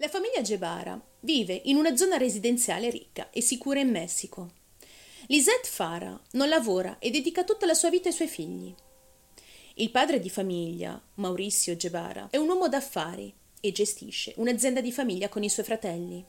La famiglia Gebara vive in una zona residenziale ricca e sicura in Messico. Lisette Farah non lavora e dedica tutta la sua vita ai suoi figli. Il padre di famiglia, Mauricio Gebara, è un uomo d'affari e gestisce un'azienda di famiglia con i suoi fratelli.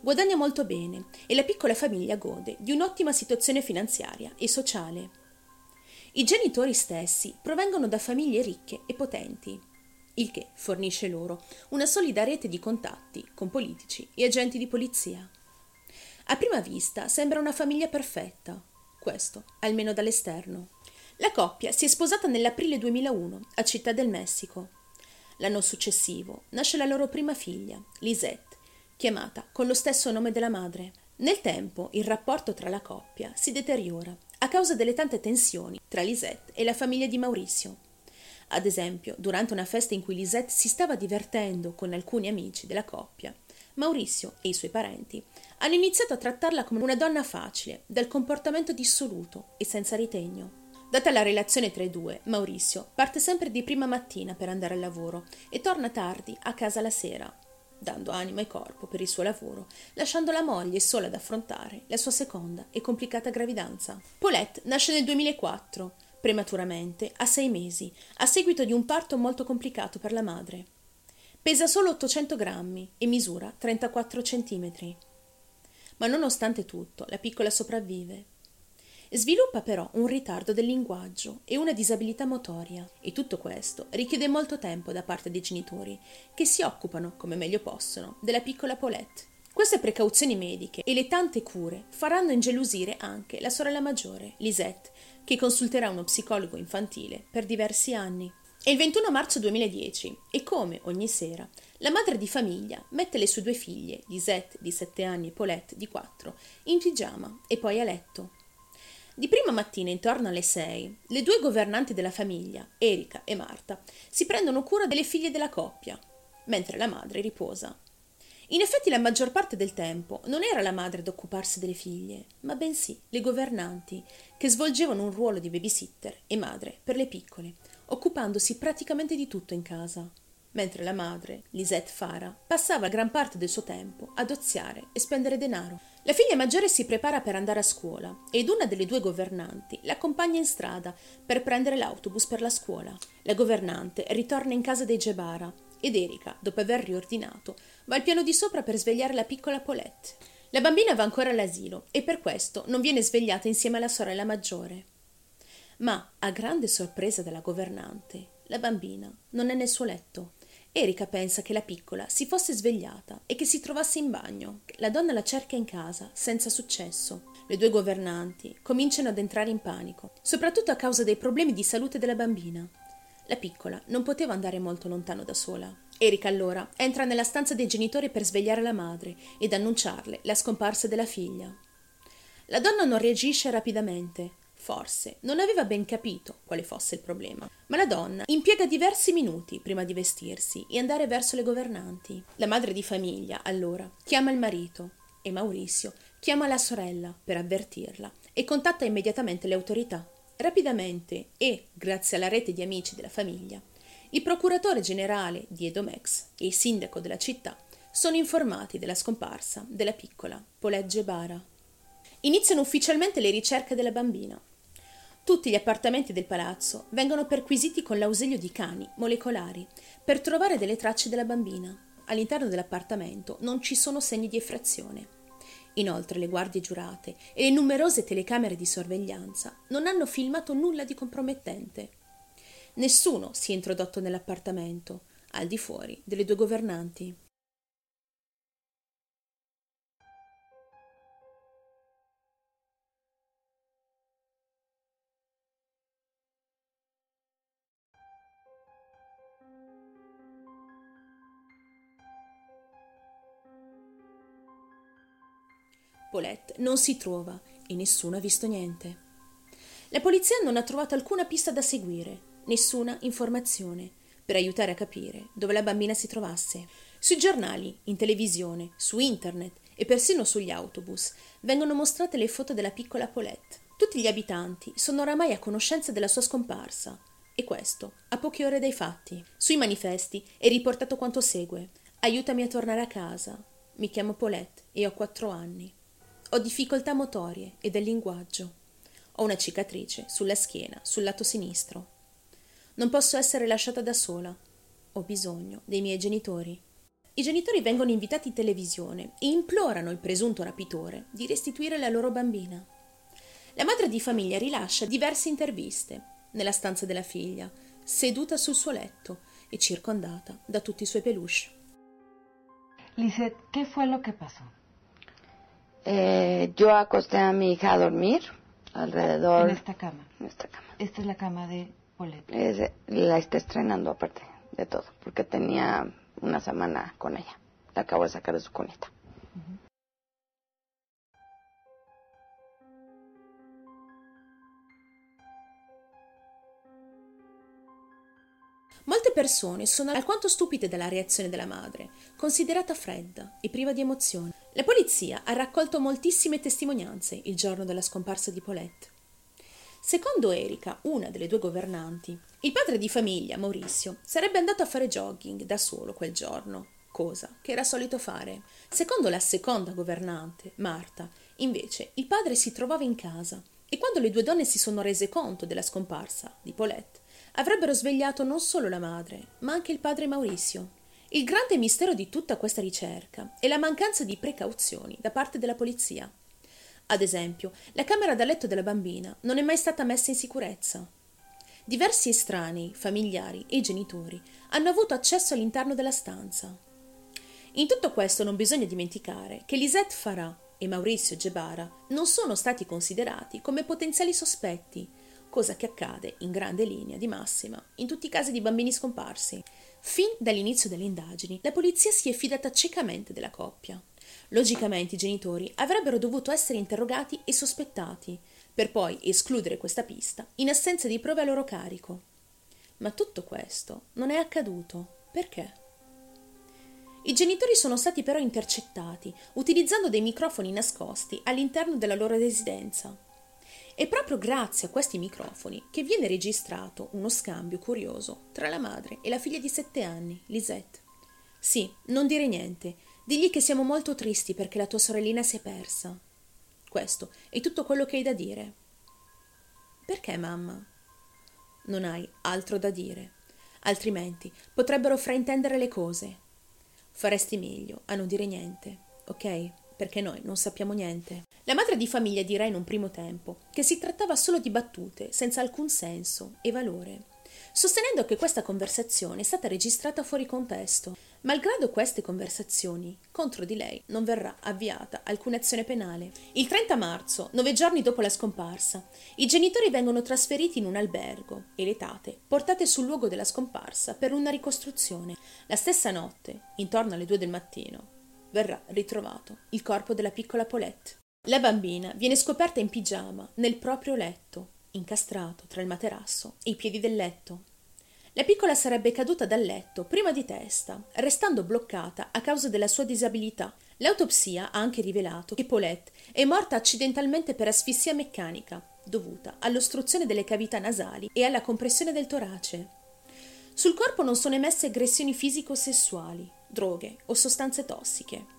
Guadagna molto bene e la piccola famiglia gode di un'ottima situazione finanziaria e sociale. I genitori stessi provengono da famiglie ricche e potenti il che fornisce loro una solida rete di contatti con politici e agenti di polizia. A prima vista sembra una famiglia perfetta, questo almeno dall'esterno. La coppia si è sposata nell'aprile 2001 a Città del Messico. L'anno successivo nasce la loro prima figlia, Lisette, chiamata con lo stesso nome della madre. Nel tempo il rapporto tra la coppia si deteriora a causa delle tante tensioni tra Lisette e la famiglia di Mauricio. Ad esempio, durante una festa in cui Lisette si stava divertendo con alcuni amici della coppia, Maurizio e i suoi parenti hanno iniziato a trattarla come una donna facile, dal comportamento dissoluto e senza ritegno. Data la relazione tra i due, Maurizio parte sempre di prima mattina per andare al lavoro e torna tardi a casa la sera, dando anima e corpo per il suo lavoro, lasciando la moglie sola ad affrontare la sua seconda e complicata gravidanza. Paulette nasce nel 2004 prematuramente, a sei mesi, a seguito di un parto molto complicato per la madre. Pesa solo 800 grammi e misura 34 centimetri. Ma nonostante tutto, la piccola sopravvive. Sviluppa però un ritardo del linguaggio e una disabilità motoria e tutto questo richiede molto tempo da parte dei genitori, che si occupano, come meglio possono, della piccola Paulette. Queste precauzioni mediche e le tante cure faranno ingelosire anche la sorella maggiore, Lisette, che consulterà uno psicologo infantile per diversi anni. È il 21 marzo 2010 e come ogni sera la madre di famiglia mette le sue due figlie, Lisette di 7 anni e Paulette di 4, in pigiama e poi a letto. Di prima mattina intorno alle 6, le due governanti della famiglia, Erika e Marta, si prendono cura delle figlie della coppia, mentre la madre riposa. In effetti la maggior parte del tempo non era la madre ad occuparsi delle figlie, ma bensì le governanti, che svolgevano un ruolo di babysitter e madre per le piccole, occupandosi praticamente di tutto in casa, mentre la madre, Lisette Fara, passava gran parte del suo tempo ad oziare e spendere denaro. La figlia maggiore si prepara per andare a scuola ed una delle due governanti l'accompagna in strada per prendere l'autobus per la scuola. La governante ritorna in casa dei Gebara ed Erika, dopo aver riordinato, va al piano di sopra per svegliare la piccola Paulette. La bambina va ancora all'asilo e per questo non viene svegliata insieme alla sorella maggiore. Ma, a grande sorpresa della governante, la bambina non è nel suo letto. Erika pensa che la piccola si fosse svegliata e che si trovasse in bagno. La donna la cerca in casa, senza successo. Le due governanti cominciano ad entrare in panico, soprattutto a causa dei problemi di salute della bambina. La piccola non poteva andare molto lontano da sola. Erika allora entra nella stanza dei genitori per svegliare la madre ed annunciarle la scomparsa della figlia. La donna non reagisce rapidamente. Forse non aveva ben capito quale fosse il problema, ma la donna impiega diversi minuti prima di vestirsi e andare verso le governanti. La madre di famiglia, allora, chiama il marito e Maurizio chiama la sorella per avvertirla e contatta immediatamente le autorità. Rapidamente e, grazie alla rete di amici della famiglia, il procuratore generale di Edomex e il sindaco della città sono informati della scomparsa della piccola Polegge Bara. Iniziano ufficialmente le ricerche della bambina. Tutti gli appartamenti del palazzo vengono perquisiti con l'ausilio di cani molecolari per trovare delle tracce della bambina. All'interno dell'appartamento non ci sono segni di effrazione. Inoltre le guardie giurate e le numerose telecamere di sorveglianza non hanno filmato nulla di compromettente. Nessuno si è introdotto nell'appartamento, al di fuori delle due governanti. Paulette non si trova e nessuno ha visto niente. La polizia non ha trovato alcuna pista da seguire, nessuna informazione per aiutare a capire dove la bambina si trovasse. Sui giornali, in televisione, su internet e persino sugli autobus vengono mostrate le foto della piccola Paulette. Tutti gli abitanti sono oramai a conoscenza della sua scomparsa. E questo a poche ore dai fatti. Sui manifesti è riportato quanto segue. Aiutami a tornare a casa. Mi chiamo Paulette e ho quattro anni. Ho difficoltà motorie e del linguaggio. Ho una cicatrice sulla schiena, sul lato sinistro. Non posso essere lasciata da sola. Ho bisogno dei miei genitori. I genitori vengono invitati in televisione e implorano il presunto rapitore di restituire la loro bambina. La madre di famiglia rilascia diverse interviste nella stanza della figlia, seduta sul suo letto e circondata da tutti i suoi peluche. Lizeth, ¿qué fue lo que pasó? Eh, yo acosté a mi hija a dormir alrededor. En esta cama. En esta cama. Esta es la cama de Paulette. Es- la está estrenando aparte de todo, porque tenía una semana con ella. La acabo de sacar de su cunita. Molte persone sono alquanto stupite dalla reazione della madre, considerata fredda e priva di emozioni. La polizia ha raccolto moltissime testimonianze il giorno della scomparsa di Paulette. Secondo Erika, una delle due governanti, il padre di famiglia, Maurizio, sarebbe andato a fare jogging da solo quel giorno, cosa che era solito fare. Secondo la seconda governante, Marta, invece, il padre si trovava in casa e quando le due donne si sono rese conto della scomparsa di Paulette, avrebbero svegliato non solo la madre, ma anche il padre Maurizio. Il grande mistero di tutta questa ricerca è la mancanza di precauzioni da parte della polizia. Ad esempio, la camera da letto della bambina non è mai stata messa in sicurezza. Diversi estranei, familiari e genitori hanno avuto accesso all'interno della stanza. In tutto questo non bisogna dimenticare che Lisette Farah e Maurizio Gebara non sono stati considerati come potenziali sospetti, cosa che accade in grande linea di massima in tutti i casi di bambini scomparsi. Fin dall'inizio delle indagini, la polizia si è fidata ciecamente della coppia. Logicamente i genitori avrebbero dovuto essere interrogati e sospettati, per poi escludere questa pista in assenza di prove a loro carico. Ma tutto questo non è accaduto. Perché? I genitori sono stati però intercettati utilizzando dei microfoni nascosti all'interno della loro residenza. È proprio grazie a questi microfoni che viene registrato uno scambio curioso tra la madre e la figlia di sette anni, Lisette. Sì, non dire niente, digli che siamo molto tristi perché la tua sorellina si è persa. Questo è tutto quello che hai da dire. Perché, mamma? Non hai altro da dire, altrimenti potrebbero fraintendere le cose. Faresti meglio a non dire niente, ok? Perché noi non sappiamo niente. La madre di famiglia dirà in un primo tempo che si trattava solo di battute senza alcun senso e valore, sostenendo che questa conversazione è stata registrata fuori contesto. Malgrado queste conversazioni, contro di lei non verrà avviata alcuna azione penale. Il 30 marzo, nove giorni dopo la scomparsa, i genitori vengono trasferiti in un albergo e le tate portate sul luogo della scomparsa per una ricostruzione. La stessa notte, intorno alle due del mattino, verrà ritrovato il corpo della piccola Paulette. La bambina viene scoperta in pigiama nel proprio letto, incastrato tra il materasso e i piedi del letto. La piccola sarebbe caduta dal letto prima di testa, restando bloccata a causa della sua disabilità. L'autopsia ha anche rivelato che Paulette è morta accidentalmente per asfissia meccanica, dovuta all'ostruzione delle cavità nasali e alla compressione del torace. Sul corpo non sono emesse aggressioni fisico-sessuali, droghe o sostanze tossiche.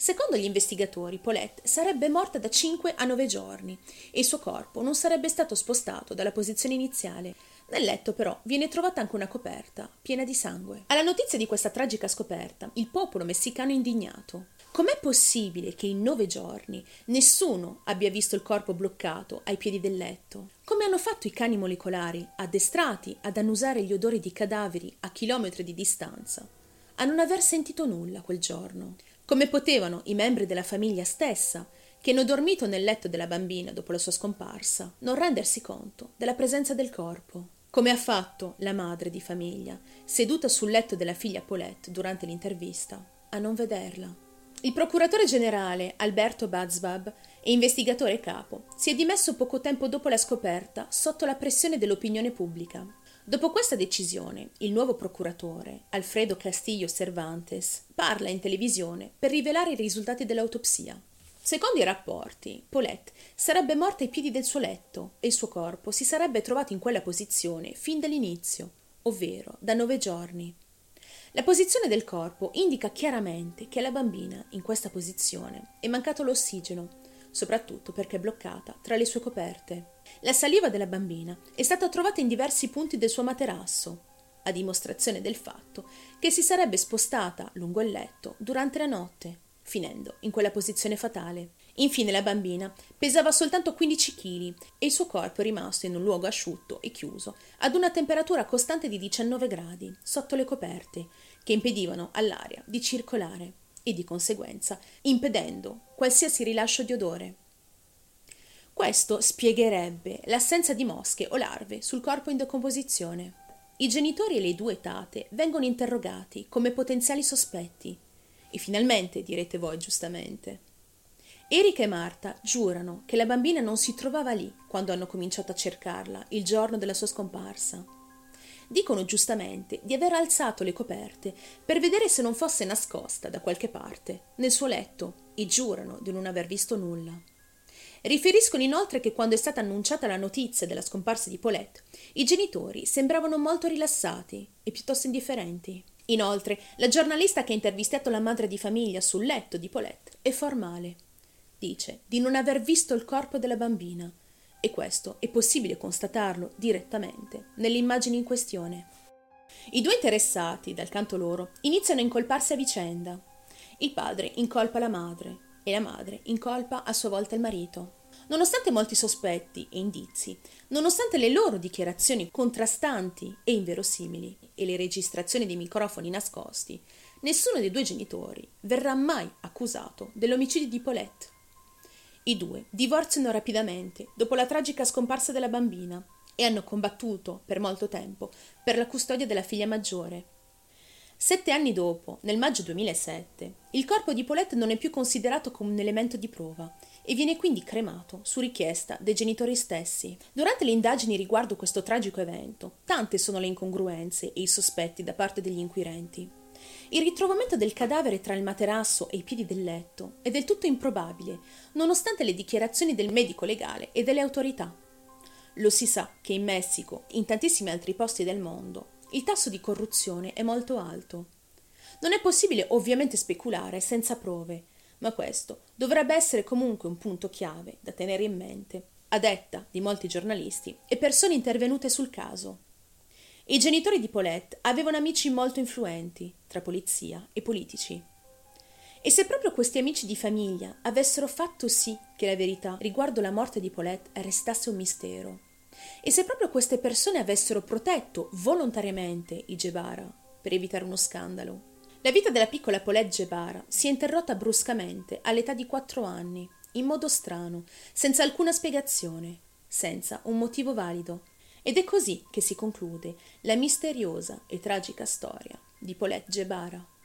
Secondo gli investigatori, Paulette sarebbe morta da 5 a 9 giorni e il suo corpo non sarebbe stato spostato dalla posizione iniziale. Nel letto, però, viene trovata anche una coperta piena di sangue. Alla notizia di questa tragica scoperta, il popolo messicano è indignato. Com'è possibile che in nove giorni nessuno abbia visto il corpo bloccato ai piedi del letto? Come hanno fatto i cani molecolari, addestrati ad annusare gli odori di cadaveri a chilometri di distanza, a non aver sentito nulla quel giorno? Come potevano i membri della famiglia stessa, che hanno dormito nel letto della bambina dopo la sua scomparsa, non rendersi conto della presenza del corpo? Come ha fatto la madre di famiglia, seduta sul letto della figlia Paulette durante l'intervista, a non vederla? Il procuratore generale Alberto Bazbab e investigatore capo si è dimesso poco tempo dopo la scoperta sotto la pressione dell'opinione pubblica. Dopo questa decisione, il nuovo procuratore, Alfredo Castillo Cervantes, parla in televisione per rivelare i risultati dell'autopsia. Secondo i rapporti, Paulette sarebbe morta ai piedi del suo letto e il suo corpo si sarebbe trovato in quella posizione fin dall'inizio, ovvero da nove giorni. La posizione del corpo indica chiaramente che alla bambina, in questa posizione, è mancato l'ossigeno, soprattutto perché bloccata tra le sue coperte. La saliva della bambina è stata trovata in diversi punti del suo materasso, a dimostrazione del fatto che si sarebbe spostata lungo il letto durante la notte, finendo in quella posizione fatale. Infine la bambina pesava soltanto 15 kg e il suo corpo è rimasto in un luogo asciutto e chiuso, ad una temperatura costante di 19 gradi, sotto le coperte, che impedivano all'aria di circolare e di conseguenza impedendo qualsiasi rilascio di odore. Questo spiegherebbe l'assenza di mosche o larve sul corpo in decomposizione. I genitori e le due tate vengono interrogati come potenziali sospetti. E finalmente, direte voi giustamente. Erika e Marta giurano che la bambina non si trovava lì quando hanno cominciato a cercarla il giorno della sua scomparsa. Dicono giustamente di aver alzato le coperte per vedere se non fosse nascosta da qualche parte, nel suo letto, e giurano di non aver visto nulla. Riferiscono inoltre che quando è stata annunciata la notizia della scomparsa di Paulette, i genitori sembravano molto rilassati e piuttosto indifferenti. Inoltre, la giornalista che ha intervistato la madre di famiglia sul letto di Paulette è formale dice di non aver visto il corpo della bambina e questo è possibile constatarlo direttamente nelle immagini in questione. I due interessati, dal canto loro, iniziano a incolparsi a vicenda. Il padre incolpa la madre e la madre incolpa a sua volta il marito. Nonostante molti sospetti e indizi, nonostante le loro dichiarazioni contrastanti e inverosimili e le registrazioni di microfoni nascosti, nessuno dei due genitori verrà mai accusato dell'omicidio di Paulette. I due divorziano rapidamente dopo la tragica scomparsa della bambina e hanno combattuto per molto tempo per la custodia della figlia maggiore. Sette anni dopo, nel maggio 2007, il corpo di Paulette non è più considerato come un elemento di prova e viene quindi cremato su richiesta dei genitori stessi. Durante le indagini riguardo questo tragico evento, tante sono le incongruenze e i sospetti da parte degli inquirenti. Il ritrovamento del cadavere tra il materasso e i piedi del letto è del tutto improbabile, nonostante le dichiarazioni del medico legale e delle autorità. Lo si sa che in Messico, in tantissimi altri posti del mondo, il tasso di corruzione è molto alto. Non è possibile ovviamente speculare senza prove, ma questo dovrebbe essere comunque un punto chiave da tenere in mente, a detta di molti giornalisti e persone intervenute sul caso. I genitori di Paulette avevano amici molto influenti tra polizia e politici. E se proprio questi amici di famiglia avessero fatto sì che la verità riguardo la morte di Paulette restasse un mistero, e se proprio queste persone avessero protetto volontariamente i Gebara per evitare uno scandalo, la vita della piccola Paulette Gebara si è interrotta bruscamente all'età di quattro anni, in modo strano, senza alcuna spiegazione, senza un motivo valido. Ed è così che si conclude la misteriosa e tragica storia di Paulette Gebara.